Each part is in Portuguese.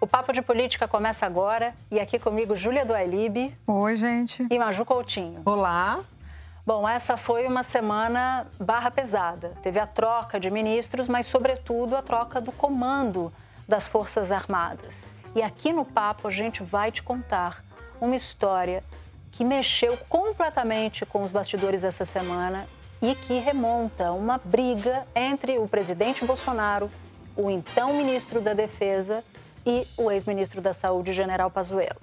O Papo de Política começa agora e aqui comigo Júlia do Ailib Oi, gente. e Maju Coutinho. Olá. Bom, essa foi uma semana barra pesada. Teve a troca de ministros, mas, sobretudo, a troca do comando das Forças Armadas. E aqui no Papo a gente vai te contar uma história que mexeu completamente com os bastidores essa semana e que remonta a uma briga entre o presidente Bolsonaro, o então ministro da Defesa e o ex-ministro da Saúde, General Pazuello.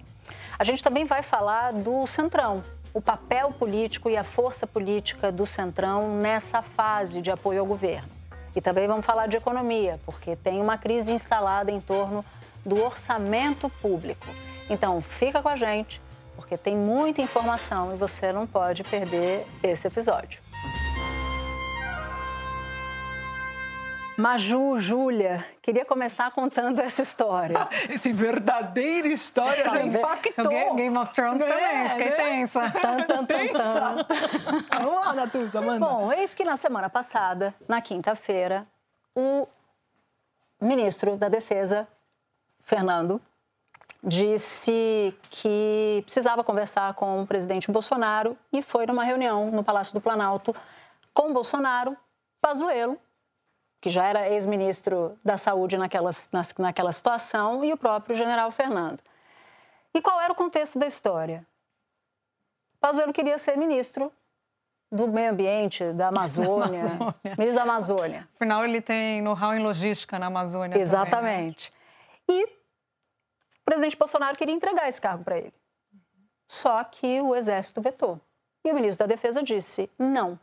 A gente também vai falar do Centrão, o papel político e a força política do Centrão nessa fase de apoio ao governo. E também vamos falar de economia, porque tem uma crise instalada em torno do orçamento público. Então, fica com a gente, porque tem muita informação e você não pode perder esse episódio. Maju, Júlia, queria começar contando essa história. Esse verdadeira história Essa já ver- impactou. O Ga- Game of Thrones Né, também, fiquei né? tensa. Tan, tan, tan, Tensa. tan. Vamos lá, Natuza, manda. Bom, eis que na semana passada, na quinta-feira, o ministro da Defesa, Fernando, disse que precisava conversar com o presidente Bolsonaro e foi numa reunião no Palácio do Planalto com Bolsonaro, Pazuello, que já era ex-ministro da Saúde naquela, naquela situação, e o próprio general Fernando. E qual era o contexto da história? Pazuello queria ser ministro do meio ambiente, da Amazônia, Amazônia. ministro da Amazônia. Afinal, ele tem know-how em logística na Amazônia. também, né? Exatamente. E o presidente Bolsonaro queria entregar esse cargo para ele. Só que o Exército vetou. E o ministro da Defesa disse não.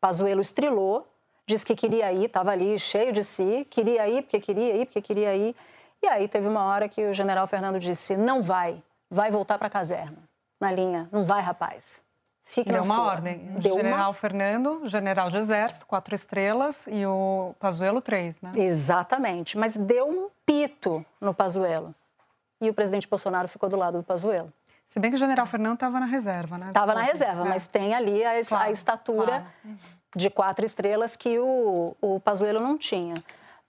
Pazuello estrilou, disse que queria ir, estava ali cheio de si, queria ir porque queria ir, porque queria ir. E aí teve uma hora que o general Fernando disse: não vai, vai voltar para a caserna. Na linha, não vai, rapaz. Fique Deu na uma sua. ordem. Deu uma general Fernando, general de exército, quatro estrelas, e o Pazuello, três, né? Exatamente, mas deu um pito no Pazuello. E o presidente Bolsonaro ficou do lado do Pazuello. Se bem que o general Fernando estava na reserva, né? Estava na reserva, É. mas tem ali a, a Claro, estatura claro. De quatro estrelas que o, o Pazuello não tinha.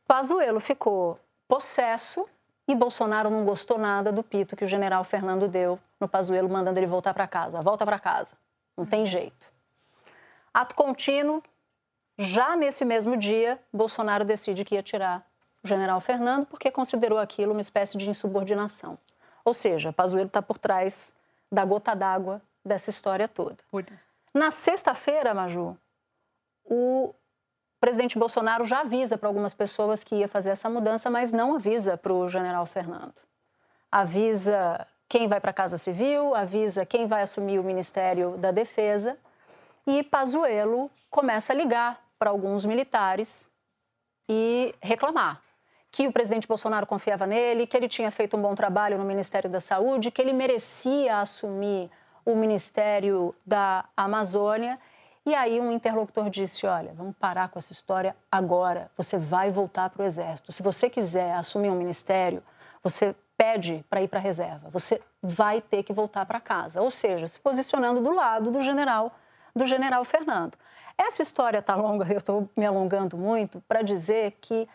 Pazuello ficou possesso e Bolsonaro não gostou nada do pito que o general Fernando deu no Pazuello, mandando ele voltar para casa. Volta para casa, não tem jeito. Ato contínuo, já nesse mesmo dia, Bolsonaro decide que ia tirar o general Fernando porque considerou aquilo uma espécie de insubordinação. Ou seja, Pazuello está por trás da gota d'água dessa história toda. Na sexta-feira, Maju, o presidente Bolsonaro já avisa para algumas pessoas que ia fazer essa mudança, mas não avisa para o general Fernando. Avisa quem vai para a Casa Civil, avisa quem vai assumir o Ministério da Defesa. E Pazuello começa a ligar para alguns militares e reclamar que o presidente Bolsonaro confiava nele, que ele tinha feito um bom trabalho no Ministério da Saúde, que ele merecia assumir o Ministério da Amazônia. E aí um interlocutor disse: Olha, vamos parar com essa história agora. Você vai voltar para o Exército. Se você quiser assumir um ministério, você pede para ir para a reserva. Você vai ter que voltar para casa. Ou seja, se posicionando do lado do general, do general Fernando. Essa história está longa, eu estou me alongando muito, para dizer que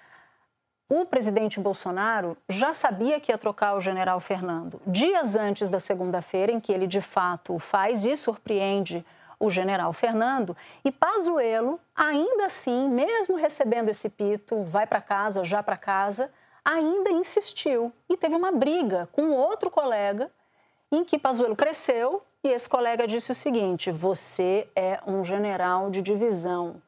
o presidente Bolsonaro já sabia que ia trocar o general Fernando dias antes da segunda-feira, em que ele de fato o faz e surpreende o general Fernando. E Pazuello, ainda assim, mesmo recebendo esse pito, vai para casa, já para casa, ainda insistiu e teve uma briga com outro colega em que Pazuello cresceu e esse colega disse o seguinte: você é um general de divisão,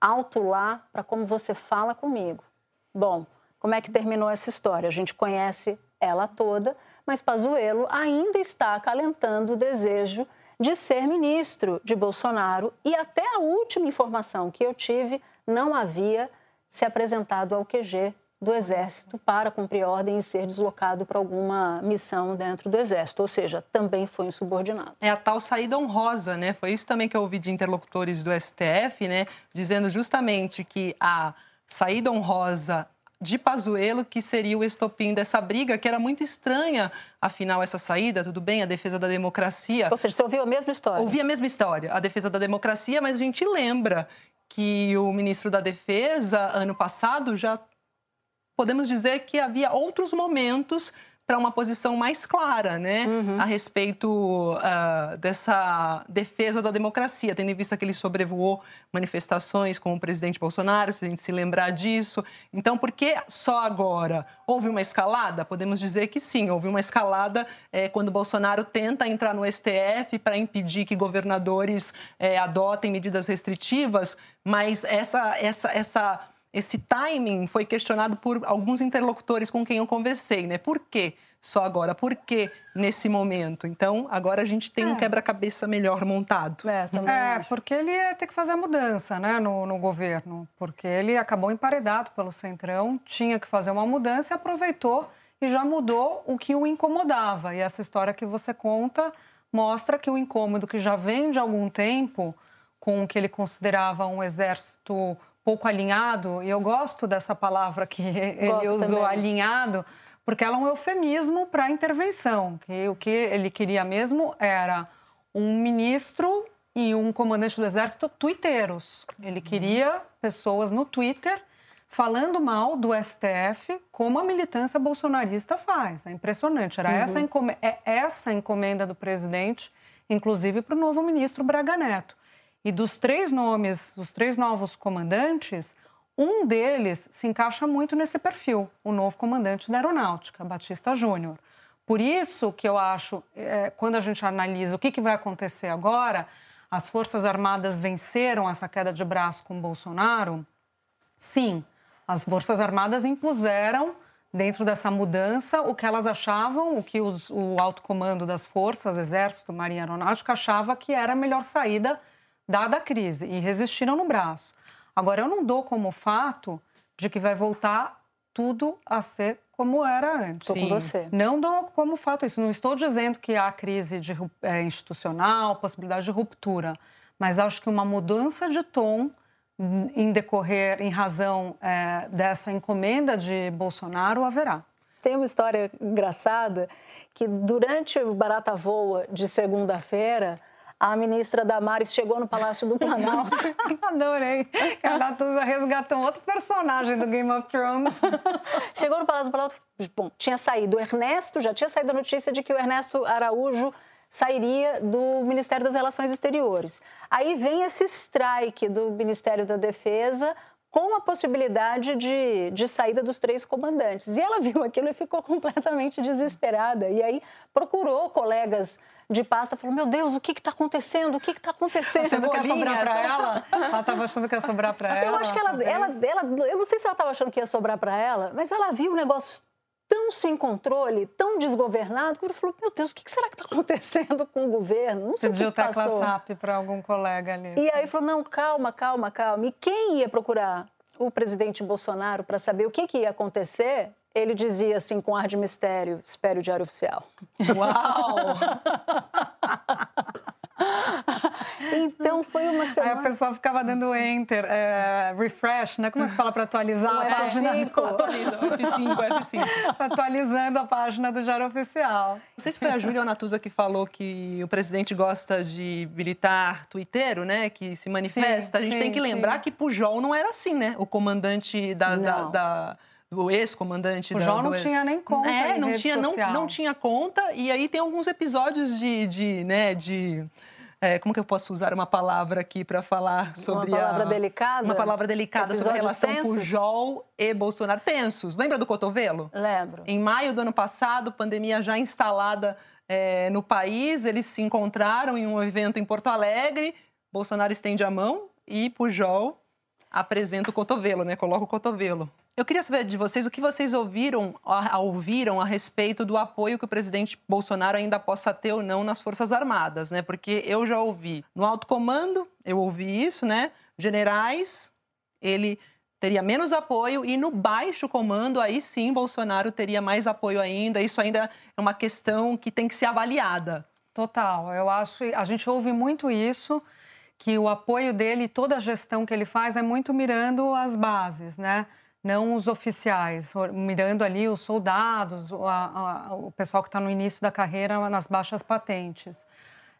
alto lá para como você fala comigo. Bom, como é que terminou essa história? A gente conhece ela toda, mas Pazuello ainda está acalentando o desejo de ser ministro de Bolsonaro e até a última informação que eu tive não havia se apresentado ao QG do Exército para cumprir ordem e ser deslocado para alguma missão dentro do Exército, ou seja, também foi insubordinado. É a tal saída honrosa, né? Foi isso também que eu ouvi de interlocutores do STF, né? Dizendo justamente que a saída honrosa de Pazuello, que seria o estopim dessa briga, que era muito estranha, afinal, essa saída, tudo bem, a defesa da democracia. Ou seja, você ouviu a mesma história? Ouvi a mesma história, a defesa da democracia, mas a gente lembra que o ministro da Defesa, ano passado, já podemos dizer que havia outros momentos para uma posição mais clara, né, uhum. a respeito uh, dessa defesa da democracia, tendo em vista que ele sobrevoou manifestações com o presidente Bolsonaro, se a gente se lembrar disso. Então, por que só agora? Houve uma escalada? Podemos dizer que sim, houve uma escalada é, quando Bolsonaro tenta entrar no STF para impedir que governadores é, adotem medidas restritivas, mas essa, essa, essa esse timing foi questionado por alguns interlocutores com quem eu conversei, né? Por quê? Só agora, por que nesse momento? Então, agora a gente tem é. um quebra-cabeça melhor montado. É, é porque ele ia ter que fazer a mudança né, no, no, governo, porque ele acabou emparedado pelo Centrão, tinha que fazer uma mudança e aproveitou e já mudou o que o incomodava. E essa história que você conta mostra que o incômodo que já vem de algum tempo com o que ele considerava um exército pouco alinhado, e eu gosto dessa palavra que ele usou, também. alinhado, porque ela é um eufemismo para intervenção. Que o que ele queria mesmo era um ministro e um comandante do exército twitteiros. Ele queria pessoas no Twitter falando mal do STF, como a militância bolsonarista faz. É impressionante. Era uhum. essa, encomenda, é essa encomenda do presidente, inclusive para o novo ministro Braga Neto. E dos três nomes, dos três novos comandantes, um deles se encaixa muito nesse perfil, o novo comandante da Aeronáutica, Batista Júnior. Por isso que eu acho, é, quando a gente analisa o que, que vai acontecer agora, as Forças Armadas venceram essa queda de braço com Bolsonaro? Sim, as Forças Armadas impuseram, dentro dessa mudança, o que elas achavam, o que os, o alto comando das forças, Exército, Marinha Aeronáutica, achava que era a melhor saída dada a crise, e resistiram no braço. Agora, eu não dou como fato de que vai voltar tudo a ser como era antes. Estou com você. Não dou como fato isso. Não estou dizendo que há crise de, é, institucional, possibilidade de ruptura, mas acho que uma mudança de tom em decorrer, em razão é, dessa encomenda de Bolsonaro, haverá. Tem uma história engraçada que durante o Barata Voa de segunda-feira, a ministra Damares chegou no Palácio do Planalto. Adorei. A Natuza resgatou outro personagem do Game of Thrones. chegou no Palácio do Planalto. Bom, tinha saído o Ernesto, já tinha saído a notícia de que o Ernesto Araújo sairia do Ministério das Relações Exteriores. Aí vem esse strike do Ministério da Defesa com a possibilidade de, de saída dos três comandantes. E ela viu aquilo e ficou completamente desesperada. E aí procurou colegas de pasta, falou: Meu Deus, o que está acontecendo? O que está acontecendo? Você não quer sobrar para ela? Ela estava achando que ia sobrar para ela? Eu acho que ela, ela, ela, eu não sei se ela estava achando que ia sobrar para ela, mas ela viu o negócio tão sem controle, tão desgovernado, que ele falou: Meu Deus, o que será que está acontecendo com o governo? Não sei Pediu o que passou. WhatsApp para algum colega ali. E aí falou: Não, calma, calma, calma. E quem ia procurar o presidente Bolsonaro para saber o que, que ia acontecer? Ele dizia assim com ar de mistério: espere o diário oficial. Uau! então foi uma semana. Aí a pessoa ficava dando enter, é, refresh, né? Como é que fala para atualizar a página? F5, F5, F5. Atualizando a página do Diário Oficial. Não sei se foi a Júlia Natuza que falou que o presidente gosta de militar twitteiro, né? Que se manifesta. Sim, a gente sim, tem que lembrar sim. que Pujol não era assim, né? O comandante da, da, da do ex-comandante. O João não tinha nem conta. É, não tinha, não, não tinha conta. E aí tem alguns episódios de, de né, de. É, como que eu posso usar uma palavra aqui para falar sobre uma palavra a, delicada uma palavra delicada sobre a relação tensos? Pujol e Bolsonaro tensos lembra do cotovelo lembro em maio do ano passado pandemia já instalada é, no país eles se encontraram em um evento em Porto Alegre Bolsonaro estende a mão e Pujol apresenta o cotovelo né coloca o cotovelo eu queria saber de vocês o que vocês ouviram, ouviram a respeito do apoio que o presidente Bolsonaro ainda possa ter ou não nas Forças Armadas, né? Porque eu já ouvi no alto comando, eu ouvi isso, né? Generais, ele teria menos apoio e no baixo comando, aí sim, Bolsonaro teria mais apoio ainda. Isso ainda é uma questão que tem que ser avaliada. Total. Eu acho, a gente ouve muito isso, que o apoio dele, toda a gestão que ele faz é muito mirando as bases, né? Não os oficiais, mirando ali os soldados, a, o pessoal que está no início da carreira nas baixas patentes.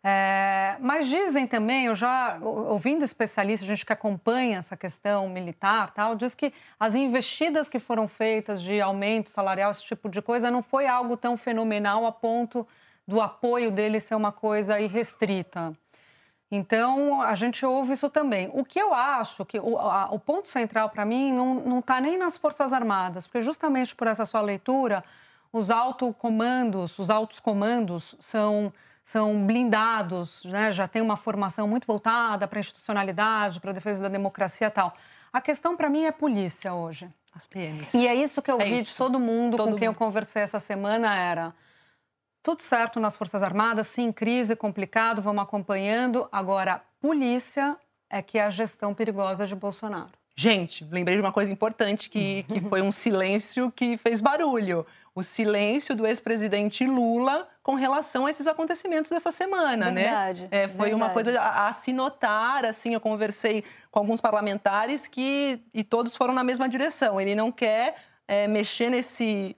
É, mas dizem também, eu já ouvindo especialistas, gente que acompanha essa questão militar, tal, diz que as investidas que foram feitas de aumento salarial, esse tipo de coisa, não foi algo tão fenomenal a ponto do apoio dele ser uma coisa irrestrita. Então, a gente ouve isso também. O que eu acho que o, a, o ponto central para mim não está nem nas Forças Armadas, porque justamente por essa sua leitura, os altos comandos, os altos comandos são, são blindados, né? já tem uma formação muito voltada para a institucionalidade, para a defesa da democracia e tal. A questão para mim é polícia hoje. As PMs. E é isso que eu é vi isso. de todo mundo todo com quem mundo. eu conversei essa semana era tudo certo nas Forças Armadas, sim, crise, complicado, vamos acompanhando. Agora, polícia é que é a gestão perigosa de Bolsonaro. Gente, lembrei de uma coisa importante que, que foi um silêncio que fez barulho. O silêncio do ex-presidente Lula com relação a esses acontecimentos dessa semana, Verdade, né? É, foi uma verdade. coisa a, a se notar, assim, eu conversei com alguns parlamentares que e todos foram na mesma direção. Ele não quer é, mexer nesse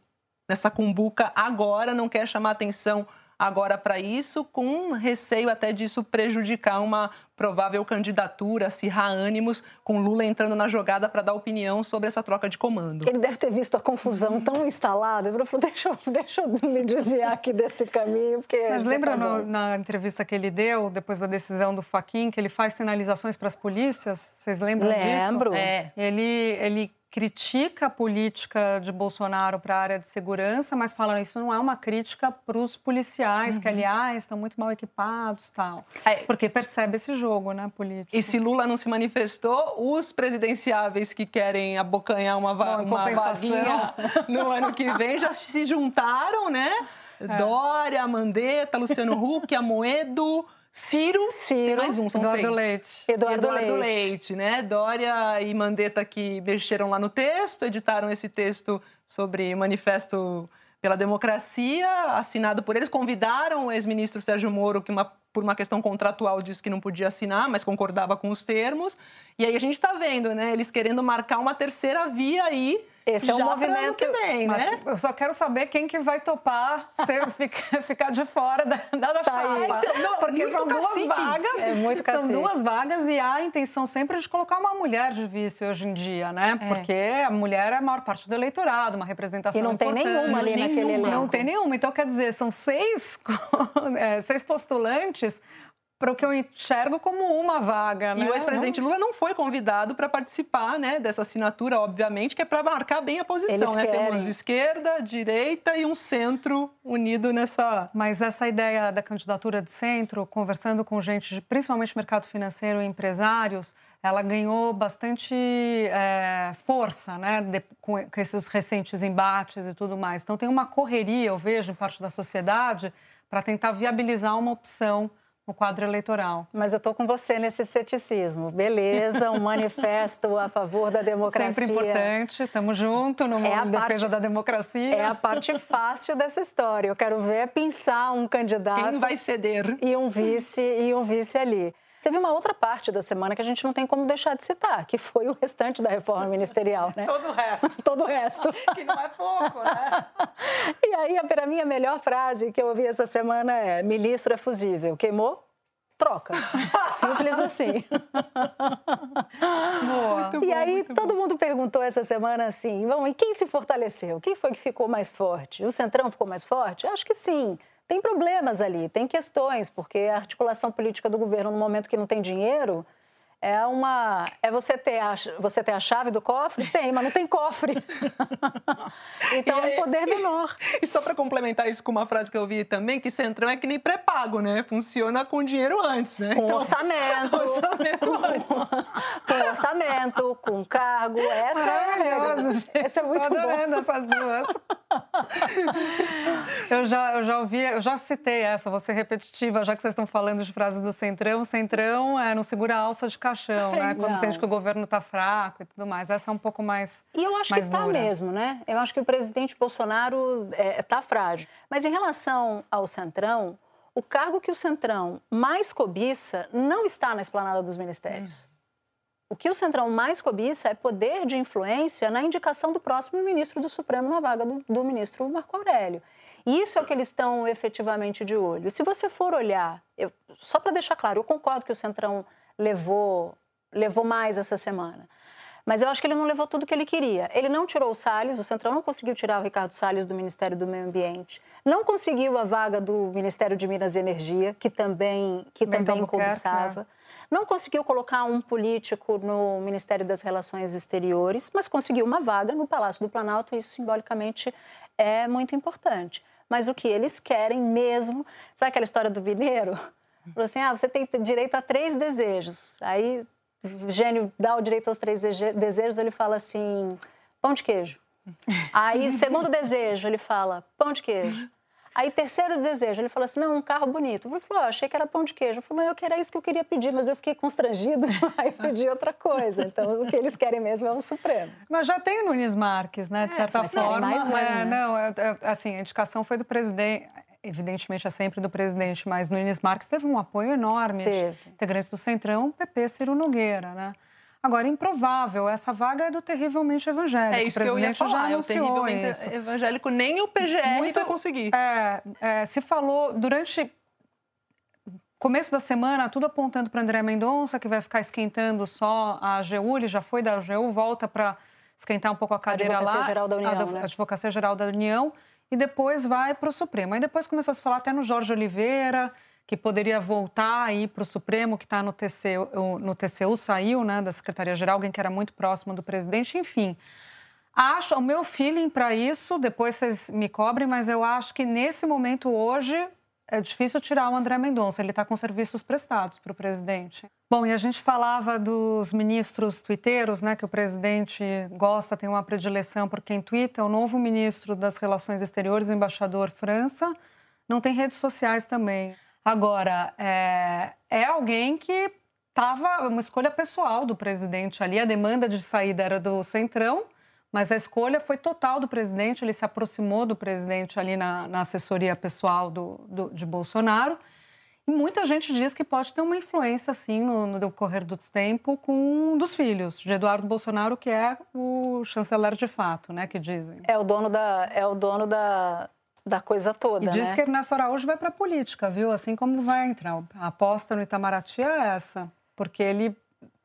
nessa cumbuca agora, não quer chamar atenção agora para isso, com receio até disso prejudicar uma provável candidatura, acirrar ânimos, com Lula entrando na jogada para dar opinião sobre essa troca de comando. Ele deve ter visto a confusão tão instalada. Ele falou: deixa, eu- deixa eu me desviar aqui desse caminho. Porque Mas tá lembra no- na entrevista que ele deu, depois da decisão do Faquin, que ele faz sinalizações para as polícias? Vocês lembram Lembro. disso? É. Ele, ele critica a política de Bolsonaro para a área de segurança, mas fala isso não é uma crítica para os policiais, que, aliás, estão muito mal equipados tal. É. Porque percebe esse jogo, né, político. E se Lula não se manifestou, os presidenciáveis que querem abocanhar uma, va Bom, uma vaguinha no ano que vem já se juntaram, né? É. Dória, Mandetta, Luciano Huck, Amoedo, Ciro. Ciro, mais um, são Eduardo seis. Leite. Eduardo Eduardo Leite. Leite, né? Dória e Mandetta que mexeram lá no texto, editaram esse texto sobre manifesto pela democracia, assinado por eles, convidaram o ex-ministro Sérgio Moro, que uma- por uma questão contratual disse que não podia assinar, mas concordava com os termos. E aí a gente está vendo, né? Eles querendo marcar uma terceira via aí. Esse é um já movimento- que vem, né? Eu só quero saber quem que vai topar ser, ficar, ficar de fora da, da, da Tá chapa. Então, não, Porque são duas cacique. vagas. É muito São cacique. duas vagas e há a intenção sempre de colocar uma mulher de vice hoje em dia, né? É. Porque a mulher é a maior parte do eleitorado, uma representação E não tem importante. nenhuma ali naquele elenco. Não tem nenhuma. Então, quer dizer, são seis, é, seis postulantes para o que eu enxergo como uma vaga, né? E o ex-presidente Lula não foi convidado para participar né, dessa assinatura, obviamente, que é para marcar bem a posição. Né? Temos esquerda, direita e um centro unido nessa. Mas essa ideia da candidatura de centro, conversando com gente, de, principalmente mercado financeiro e empresários, ela ganhou bastante é, força, né, de- com, com esses recentes embates e tudo mais. Então tem uma correria, eu vejo, em parte da sociedade, para tentar viabilizar uma opção no quadro eleitoral. Mas eu estou com você nesse ceticismo. Beleza, um manifesto a favor da democracia. Sempre importante, estamos juntos no É em defesa parte- da democracia. É a parte fácil dessa história. Eu quero ver pensar um candidato Quem vai ceder? e um vice e um vice ali. Teve uma outra parte da semana que a gente não tem como deixar de citar, que foi o restante da reforma ministerial, né? Todo o resto, Todo o resto. que não é pouco, né? E aí, para mim, a melhor frase que eu ouvi essa semana é: ministro é fusível. Queimou? Troca. Simples assim. Boa. Muito E bom, aí, muito todo bom. mundo perguntou essa semana assim: bom, e quem se fortaleceu? Quem foi que ficou mais forte? O Centrão ficou mais forte? Acho que sim. Tem problemas ali, tem questões, porque a articulação política do governo no momento que não tem dinheiro é uma. É você ter a, você ter a chave do cofre? Tem, mas não tem cofre. então é um poder menor. E só para complementar isso com uma frase que eu vi também, que centrão é que nem pré-pago, né? Funciona com dinheiro antes, né? Com orçamento. orçamento antes. com orçamento, com cargo. Essa é, Maravilhoso, gente. essa é muito Tô adorando essas duas. eu, já, eu já ouvi, eu já citei essa, vou ser repetitiva, já que vocês estão falando de frases do Centrão. Centrão é, não segura a alça de caixão, né? Quando Não. sente que o governo está fraco e tudo mais. Essa é um pouco mais. E eu acho que está dura. mesmo, né? Eu acho que o presidente Bolsonaro está frágil. Mas em relação ao Centrão, o cargo que o Centrão mais cobiça não está na esplanada dos ministérios. O que o Centrão mais cobiça é poder de influência na indicação do próximo ministro do Supremo na vaga do, do ministro Marco Aurélio. E isso é o que eles estão efetivamente de olho. Se você for olhar, eu- só para deixar claro, eu concordo que o Centrão levou, levou mais essa semana. Mas eu acho que ele não levou tudo que ele queria. Ele não tirou o Salles, o Centrão não conseguiu tirar o Ricardo Salles do Ministério do Meio Ambiente. Não conseguiu a vaga do Ministério de Minas e Energia, que também, que também Albuquerque, cobiçava. Não conseguiu colocar um político no Ministério das Relações Exteriores, mas conseguiu uma vaga no Palácio do Planalto, e isso simbolicamente é muito importante. Mas o que eles querem mesmo, sabe aquela história do mineiro? Falou assim: ah, você tem direito a três desejos. Aí o gênio dá o direito aos três dese- desejos, ele fala assim: pão de queijo. Aí, segundo desejo, ele fala pão de queijo. Aí, terceiro desejo, ele falou assim: não, um carro bonito. Ele falou: "Ó, achei que era pão de queijo. Ele falou: não, eu que era isso que eu queria pedir, mas eu fiquei constrangido, aí pedi outra coisa. Então, o que eles querem mesmo é o Supremo. Mas já tem o Nunes Marques, né? De certa mas tem forma. um, é, né? Não, é- é- assim, a indicação foi do presidente. Evidentemente é sempre do presidente, mas Nunes Marques teve um apoio enorme Teve. de integrantes do Centrão, PP Ciro Nogueira, né? Agora, improvável, essa vaga é do terrivelmente evangélico. É isso o que eu ia falar. É o terrivelmente isso. evangélico. Nem o PGR vai conseguir. É, é, se falou durante começo da semana, tudo apontando para André Mendonça, que vai ficar esquentando só a AGU, ele já foi da AGU, volta para esquentar um pouco a cadeira Advocacia lá. Geral da União, a né? Advocacia Geral da União, e depois vai para o Supremo. Aí depois começou a se falar até no Jorge Oliveira, que poderia voltar aí para o Supremo, que está no TCU, no TCU, saiu né, da Secretaria-Geral, alguém que era muito próximo do presidente, enfim. Acho, o meu feeling para isso, depois vocês me cobrem, mas eu acho que nesse momento hoje é difícil tirar o André Mendonça, ele está com serviços prestados para o presidente. Bom, e a gente falava dos ministros twitteiros, né, que o presidente gosta, tem uma predileção por quem twitta. O novo ministro das Relações Exteriores, o embaixador França, não tem redes sociais também. Agora, é, é alguém que estava uma escolha pessoal do presidente ali. A demanda de saída era do Centrão, mas a escolha foi total do presidente. Ele se aproximou do presidente ali na, na assessoria pessoal do, do- de Bolsonaro. E muita gente diz que pode ter uma influência, assim, no, no decorrer do tempo, com um dos filhos de Eduardo Bolsonaro, que é o chanceler de fato, né? Que dizem. É o dono da, é o dono da, da coisa toda. E diz né? que Ernesto Araújo vai para a política, viu? Assim como vai entrar. A aposta no Itamaraty é essa, porque ele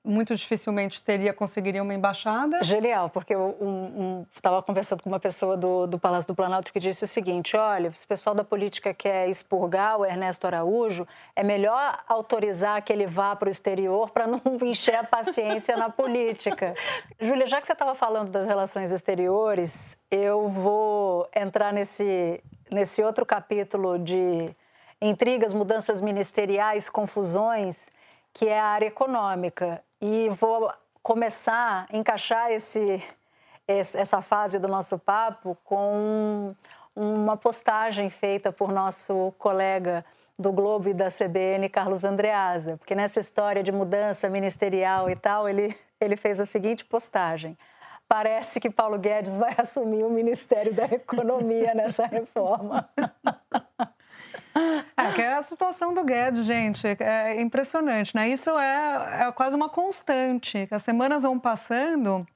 muito dificilmente teria conseguiria uma embaixada. Genial, porque eu estava conversando com uma pessoa do, do Palácio do Planalto que disse o seguinte: olha, se o pessoal da política quer expurgar o Ernesto Araújo, é melhor autorizar que ele vá para o exterior para não encher a paciência na política. Júlia, já que você estava falando das relações exteriores, eu vou entrar nesse, nesse outro capítulo de intrigas, mudanças ministeriais, confusões, que é a área econômica. E vou começar a encaixar esse, essa fase do nosso papo com uma postagem feita por nosso colega do Globo e da CBN, Carlos Andreasa, porque nessa história de mudança ministerial e tal, ele, ele fez a seguinte postagem. Parece que Paulo Guedes vai assumir o Ministério da Economia nessa reforma. É, que é a situação do Guedes, gente. É impressionante, né? Isso é, é quase uma constante. As semanas vão passando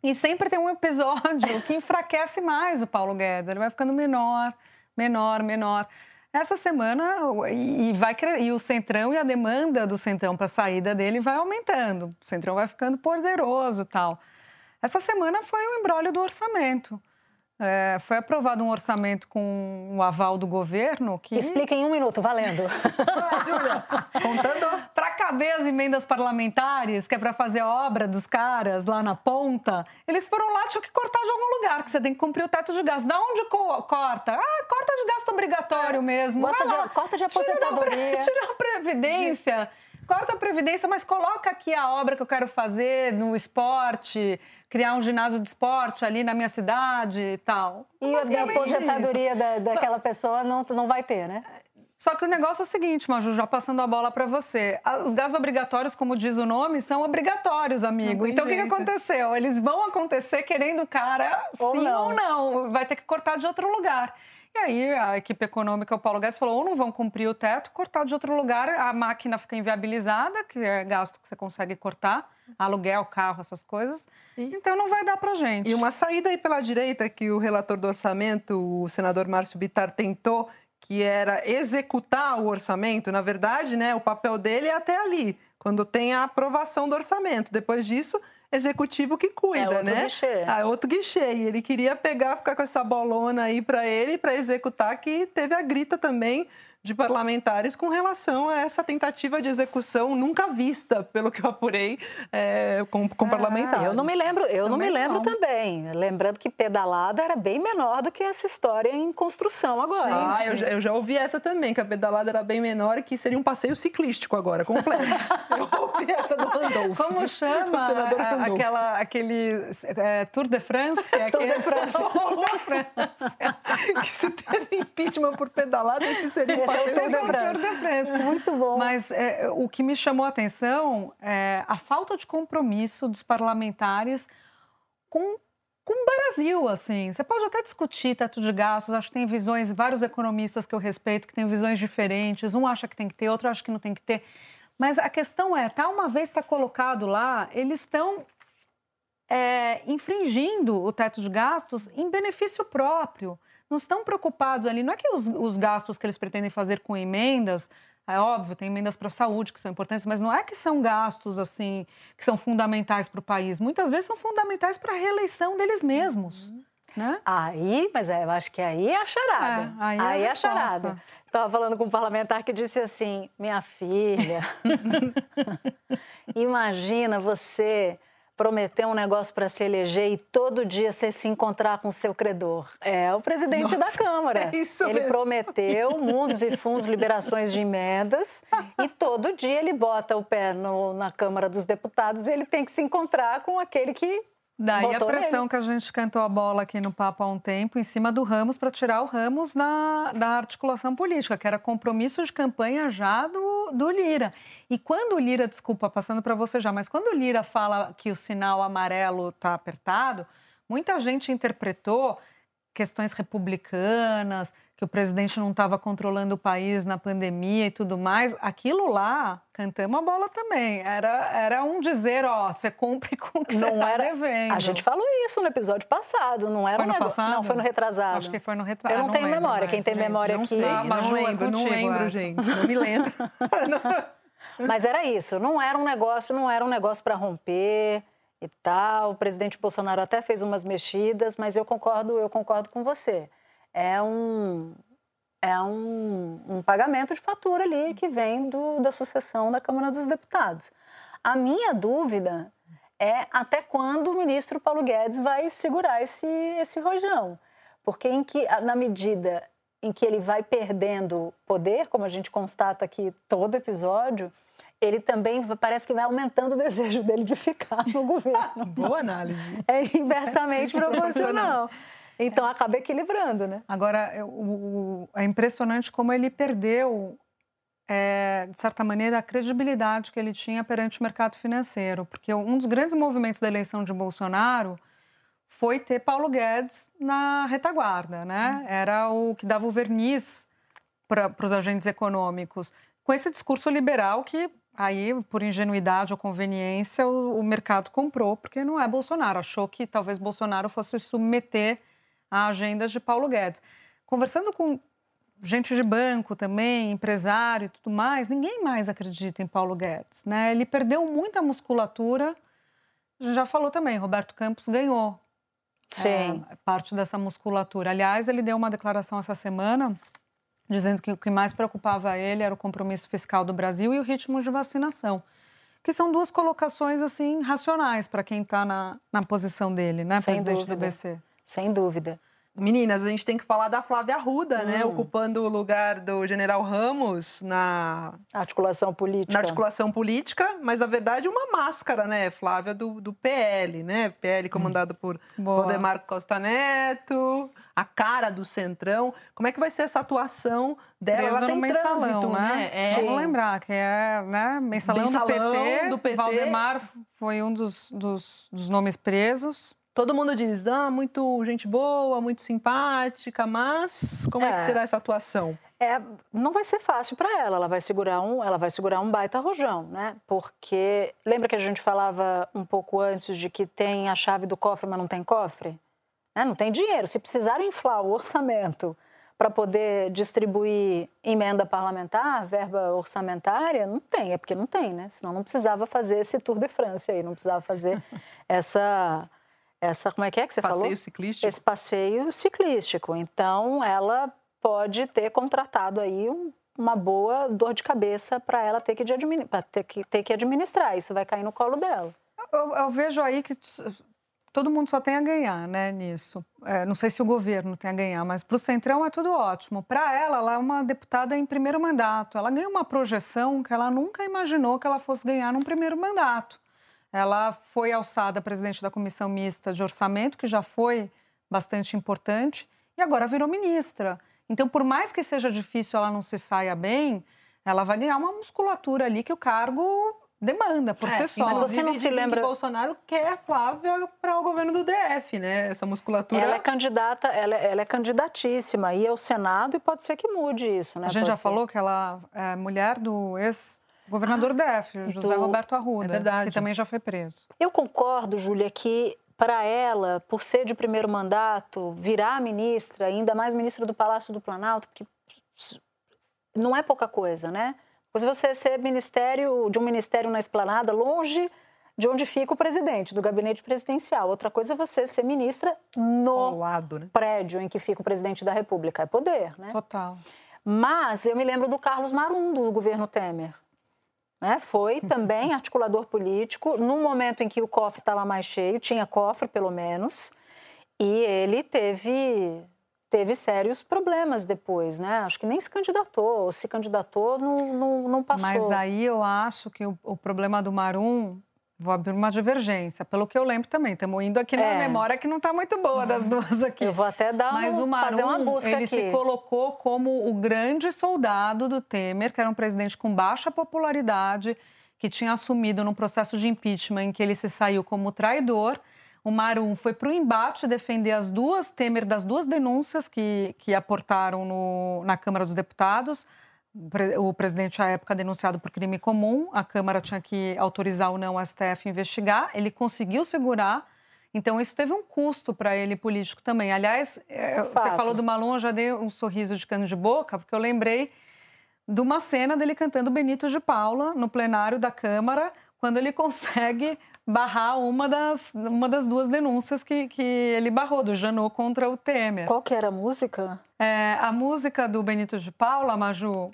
e sempre tem um episódio que enfraquece mais o Paulo Guedes. Ele vai ficando menor, menor, menor. Essa semana, e, vai, e o Centrão e a demanda do Centrão para a saída dele vai aumentando. O Centrão vai ficando poderoso tal. Essa semana foi o embrólio do orçamento. É, foi aprovado um orçamento com o aval do governo que Explica em um minuto, valendo. Júlia, contando. para caber as emendas parlamentares, que é para fazer a obra dos caras lá na ponta, eles foram lá, tinham que cortar de algum lugar, que você tem que cumprir o teto de gasto. Da onde co- corta? Ah, corta de gasto obrigatório mesmo. Gosta Vai de- corta de tira da aposentadoria. Tira a previdência. Corta a previdência, mas coloca aqui a obra que eu quero fazer no esporte, criar um ginásio de esporte ali na minha cidade e tal. E a aposentadoria isso. da, daquela pessoa não, não vai ter, né? Só que o negócio é o seguinte, Maju, já passando a bola para você. Os gastos obrigatórios, como diz o nome, são obrigatórios, amigo. Então, o que, que, aconteceu? Eles vão acontecer querendo o cara ou sim não. ou não. Vai ter que cortar de outro lugar. E aí a equipe econômica, o Paulo Guedes, falou: ou não vão cumprir o teto, cortar de outro lugar, a máquina fica inviabilizada, que é gasto que você consegue cortar, aluguel, carro, essas coisas. E... Então não vai dar para gente. E uma saída aí pela direita que o relator do orçamento, o senador Márcio Bitar, tentou, que era executar o orçamento. Na verdade, né, o papel dele é até ali, quando tem a aprovação do orçamento. Depois disso, executivo que cuida, é outro né? Guichê. Ah, é outro guichê. E ele queria pegar, ficar com essa bolona aí para ele, para executar, que teve a grita também de parlamentares com relação a essa tentativa de execução nunca vista, pelo que eu apurei, é, com, com ah, parlamentares. Eu não me lembro, eu também não me lembro não. também. Lembrando que pedalada era bem menor do que essa história em construção agora. Ah, eu já, eu já, ouvi essa também, que a pedalada era bem menor e que seria um passeio ciclístico agora, completo. eu ouvi essa do Randolph. Como chama a, aquela, aquele é, Tour de France? Que é Tour de France. Tour de France. que se teve impeachment por pedalada, esse seria um passeio Tour de France. Muito bom. Mas é, o que me chamou a atenção é a falta de compromisso dos parlamentares com com o Brasil, assim. Você pode até discutir teto de gastos, acho que tem visões, vários economistas que eu respeito, que têm visões diferentes. Um acha que tem que ter, outro acha que não tem que ter. Mas a questão é, tá uma vez está colocado lá, eles estão é, infringindo o teto de gastos em benefício próprio não estão preocupados ali. Não é que os, os gastos que eles pretendem fazer com emendas, é óbvio, tem emendas para a saúde que são importantes, mas não é que são gastos assim que são fundamentais para o país. Muitas vezes são fundamentais para a reeleição deles mesmos. Uhum. Né? Aí, mas é, eu acho que aí é a charada. É, aí, é aí é a charada. Estava falando com um parlamentar que disse assim: minha filha, imagina você prometer um negócio para se eleger e todo dia você se encontrar com o seu credor. É o presidente Nossa, da Câmara. É isso ele mesmo. prometeu mundos e fundos, liberações de emendas e todo dia ele bota o pé no, na Câmara dos Deputados e ele tem que se encontrar com aquele que Daí a pressão nele. que a gente cantou a bola aqui no Papo há um tempo em cima do Ramos para tirar o Ramos da, da articulação política, que era compromisso de campanha já do, do Lira. E quando o Lira, desculpa, passando para você já, mas quando o Lira fala que o sinal amarelo está apertado, muita gente interpretou questões republicanas, que o presidente não estava controlando o país na pandemia e tudo mais, aquilo lá, cantamos a bola também. Era, era um dizer, ó, você cumpre com o que não você está devendo. A gente falou isso no episódio passado, não era foi no um passado? Não, foi no retrasado. Acho que foi no retrasado. Eu não, não tenho memória, quem tem memória não aqui... Sei, não, não lembro, não lembro, essa. gente, não me lembro. Mas era isso, não era um negócio, não era um negócio para romper e tal. O presidente Bolsonaro até fez umas mexidas, mas eu concordo, eu concordo com você. É um é um, um pagamento de fatura ali que vem do, da sucessão da Câmara dos Deputados. A minha dúvida é até quando o ministro Paulo Guedes vai segurar esse, esse rojão. Porque em que, na medida em que ele vai perdendo poder, como a gente constata aqui todo episódio, ele também parece que vai aumentando o desejo dele de ficar no governo. Boa análise. É inversamente proporcional. Então acaba equilibrando, né? Agora, o, é impressionante como ele perdeu, é, de certa maneira, a credibilidade que ele tinha perante o mercado financeiro. Porque um dos grandes movimentos da eleição de Bolsonaro foi ter Paulo Guedes na retaguarda, né? Hum. Era o que dava o verniz para os agentes econômicos. Com esse discurso liberal que aí, por ingenuidade ou conveniência, o, o, mercado comprou, porque não é Bolsonaro. Achou que talvez Bolsonaro fosse submeter a agenda de Paulo Guedes. Conversando com gente de banco também, empresário e tudo mais, ninguém mais acredita em Paulo Guedes. Né? Ele perdeu muita musculatura. A gente já falou também, Roberto Campos ganhou Sim. É, parte dessa musculatura. Aliás, ele deu uma declaração essa semana dizendo que o que mais preocupava ele era o compromisso fiscal do Brasil e o ritmo de vacinação, que são duas colocações assim racionais para quem está na, na posição dele, né, Sem presidente dúvida. do BC. Sem dúvida. Meninas, a gente tem que falar da Flávia Arruda, né? Hum. Ocupando o lugar do General Ramos na, Articulação política. na articulação política, mas na verdade uma máscara, né, Flávia, do, do PL, né? PL comandado por Boa. Valdemar Costa Neto, a cara do Centrão. Como é que vai ser essa atuação dela? Preso Ela tem no mensalão, trânsito, né? né? É. Vamos lembrar que é né, mensalão, Mensalão do, PT, do PT. Valdemar foi um dos, dos, dos nomes presos. Todo mundo diz, ah, muito gente boa, muito simpática, mas como é, É. que será essa atuação? É, não vai ser fácil para ela. Ela vai segurar um, ela vai segurar um baita rojão, né? Porque lembra que a gente falava um pouco antes de que tem a chave do cofre, mas não tem cofre? Né? Não tem dinheiro. Se precisaram inflar o orçamento para poder distribuir emenda parlamentar, verba orçamentária, não tem, é porque não tem, né? Senão não precisava fazer esse Tour de France aí, não precisava fazer essa essa como é que é que você falou? Passeio ciclístico? esse passeio ciclístico. Então, ela pode ter contratado aí um- uma boa dor de cabeça para ela ter que, ter, que, ter que administrar. Isso vai cair no colo dela. Eu, eu vejo aí que todo mundo só tem a ganhar, né, nisso. É, não sei se o governo tem a ganhar, mas para o Centrão é tudo ótimo. Para ela, ela é uma deputada em primeiro mandato. Ela ganha uma projeção que ela nunca imaginou que ela fosse ganhar num primeiro mandato. Ela foi alçada presidente da Comissão Mista de Orçamento, que já foi bastante importante, e agora virou ministra. Então, por mais que seja difícil ela não se saia bem, ela vai ganhar uma musculatura ali que o cargo demanda por si só. É, Mas você não se lembra- que Bolsonaro quer a Flávia para o governo do DF, né? Essa musculatura. Ela é candidata, ela, é- ela é candidatíssima e ao Senado e pode ser que mude isso, né? A gente Pode já ser. falou que ela é mulher do ex-governador DF, José do- Roberto Arruda, É verdade. que também já foi preso. Eu concordo, Júlia, que para ela, por ser de primeiro mandato, virar ministra, ainda mais ministra do Palácio do Planalto, porque não é pouca coisa, né? Pois você ser ministério de um ministério na esplanada, longe de onde fica o presidente, do gabinete presidencial. Outra coisa é você ser ministra no lado, né? prédio em que fica o presidente da República. É poder, né? Total. Mas eu me lembro do Carlos Marum, do governo Temer. Né? Foi também articulador político, num momento em que o cofre estava mais cheio, tinha cofre pelo menos, e ele teve, teve sérios problemas depois, né? Acho que nem se candidatou, ou se candidatou, não, não, não passou. Mas aí eu acho que o, o problema do Marum, vou abrir uma divergência. Pelo que eu lembro também, estamos indo aqui É. na memória que não está muito boa das duas aqui. Eu vou até dar Mas um, o Marum, fazer uma busca ele aqui. se colocou como o grande soldado do Temer, que era um presidente com baixa popularidade, que tinha assumido num processo de impeachment em que ele se saiu como traidor. O Marum foi para o embate defender as duas, Temer, das duas denúncias que, que aportaram no, na Câmara dos Deputados. O pre- O presidente, à época, denunciado por crime comum, a Câmara tinha que autorizar ou não o STF investigar. Ele conseguiu segurar. Então, isso teve um custo para ele político também. Aliás, eh, você Fato. falou do Malum, eu já dei um sorriso de cano de boca, porque eu lembrei de uma cena dele cantando Benito de Paula no plenário da Câmara, quando ele consegue barrar uma das, uma das duas denúncias que, que ele barrou, do Janot contra o Temer. Qual que era a música? É, a música do Benito de Paula, Maju,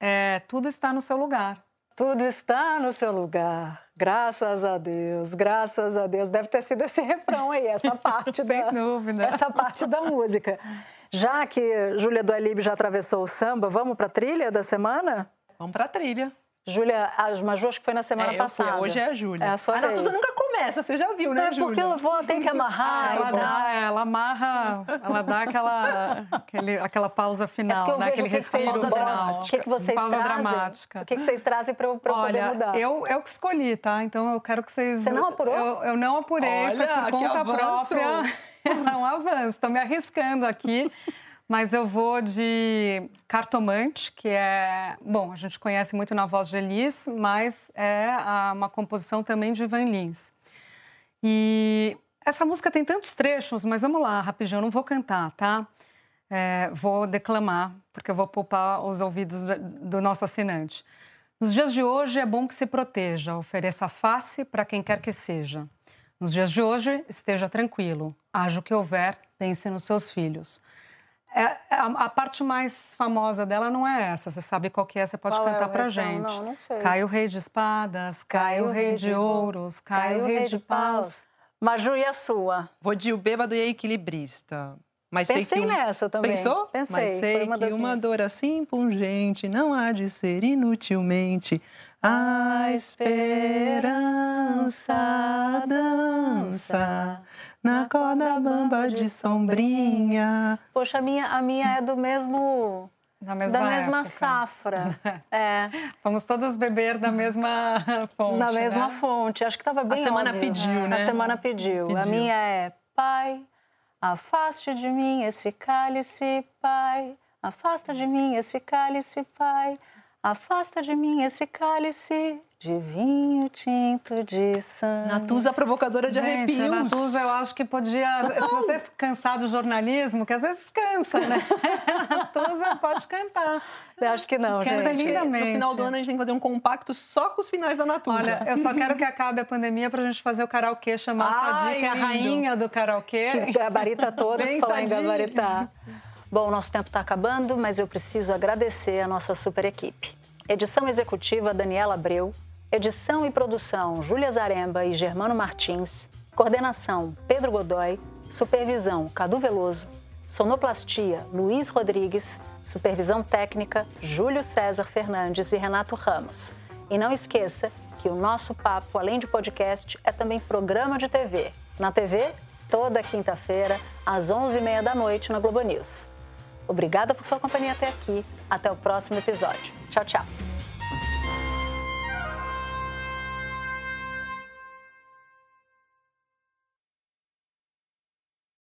é Tudo Está no Seu Lugar. Tudo está no seu lugar. Graças a Deus, graças a Deus. Deve ter sido esse refrão aí, essa parte Sem da, dúvida. essa parte da música. Já que Júlia do Alib já atravessou o samba, vamos para a trilha da semana? Vamos pra trilha. Júlia, a Maju acho que foi na semana É, eu fui, passada. hoje é a Júlia. É a sua a Natuza vez. nunca começa, você já viu, né, É Júlia? porque eu vou ter que amarrar. ela, e tal. dá, ela amarra, ela dá aquela, aquele, aquela pausa É final, eu né? aquele o que, que vocês respiro Pausa final. o que, que vocês pausa trazem. dramática. O que, que vocês trazem para eu, poder Olha, mudar? eu, eu que escolhi, tá? Então eu quero que vocês. Você não apurou? Eu, eu não apurei, Olha, foi por conta própria. É um avanço, estou me arriscando aqui. Mas eu vou de Cartomante, que é. Bom, a gente conhece muito na voz de Elis, mas é a- uma composição também de Ivan Lins. E essa música tem tantos trechos, mas vamos lá, rapidinho, eu não vou cantar, tá? É, vou declamar, porque eu vou poupar os ouvidos do nosso assinante. Nos dias de hoje é bom que se proteja, ofereça face para quem quer que seja. Nos dias de hoje, esteja tranquilo, haja o que houver, pense nos seus filhos. É, a, a parte mais famosa dela não é essa, você sabe qual que é, você pode Qual é cantar o pra gente. Não, não sei. Cai o rei de espadas, cai, o rei de ouros, cai, o rei de paus. Maju e a sua? Vou de o bêbado e a equilibrista. Mas Pensei um... nessa também. Pensou? Pensei. Mas sei uma que uma minhas. dor assim pungente não há de ser inutilmente. A esperança dança na corda bamba de sombrinha. Poxa, a minha, a minha é do mesmo. Da mesma, da mesma época. safra. É, Vamos todos beber da mesma fonte. na mesma né? fonte. Acho que estava bem semana óbvio. pediu, A né? semana pediu. A Pediu. minha é Pai, afaste de mim esse cálice, Pai. Afasta de mim esse cálice, Pai. Afasta de mim esse cálice de vinho tinto de sangue. Natuza provocadora de Gente, arrepios. a Natuza, eu acho que podia. Se você cansar do jornalismo, que às vezes cansa, né? A Natuza pode cantar. Eu acho que não, gente. ver No lindamente. final do ano a gente tem que fazer um compacto só com os finais da Natuza. Olha, eu só quero que acabe a pandemia pra gente fazer o karaokê, chamar a Ai, Sadi, que é a rainha do karaokê. Que gabarita todas, Bem falar em gabaritar. Bom, o nosso tempo está acabando, mas eu preciso agradecer a nossa super equipe. Edição executiva Daniela Abreu, edição e produção Júlia Zaremba e Germano Martins, coordenação Pedro Godoy, supervisão Cadu Veloso, sonoplastia Luiz Rodrigues, supervisão técnica Júlio César Fernandes e Renato Ramos. E não esqueça que o nosso papo, além de podcast, é também programa de TV. Na TV, toda quinta-feira, às 11h30 da noite, na Globo News. Obrigada por sua companhia até aqui. Até o próximo episódio. Tchau, tchau.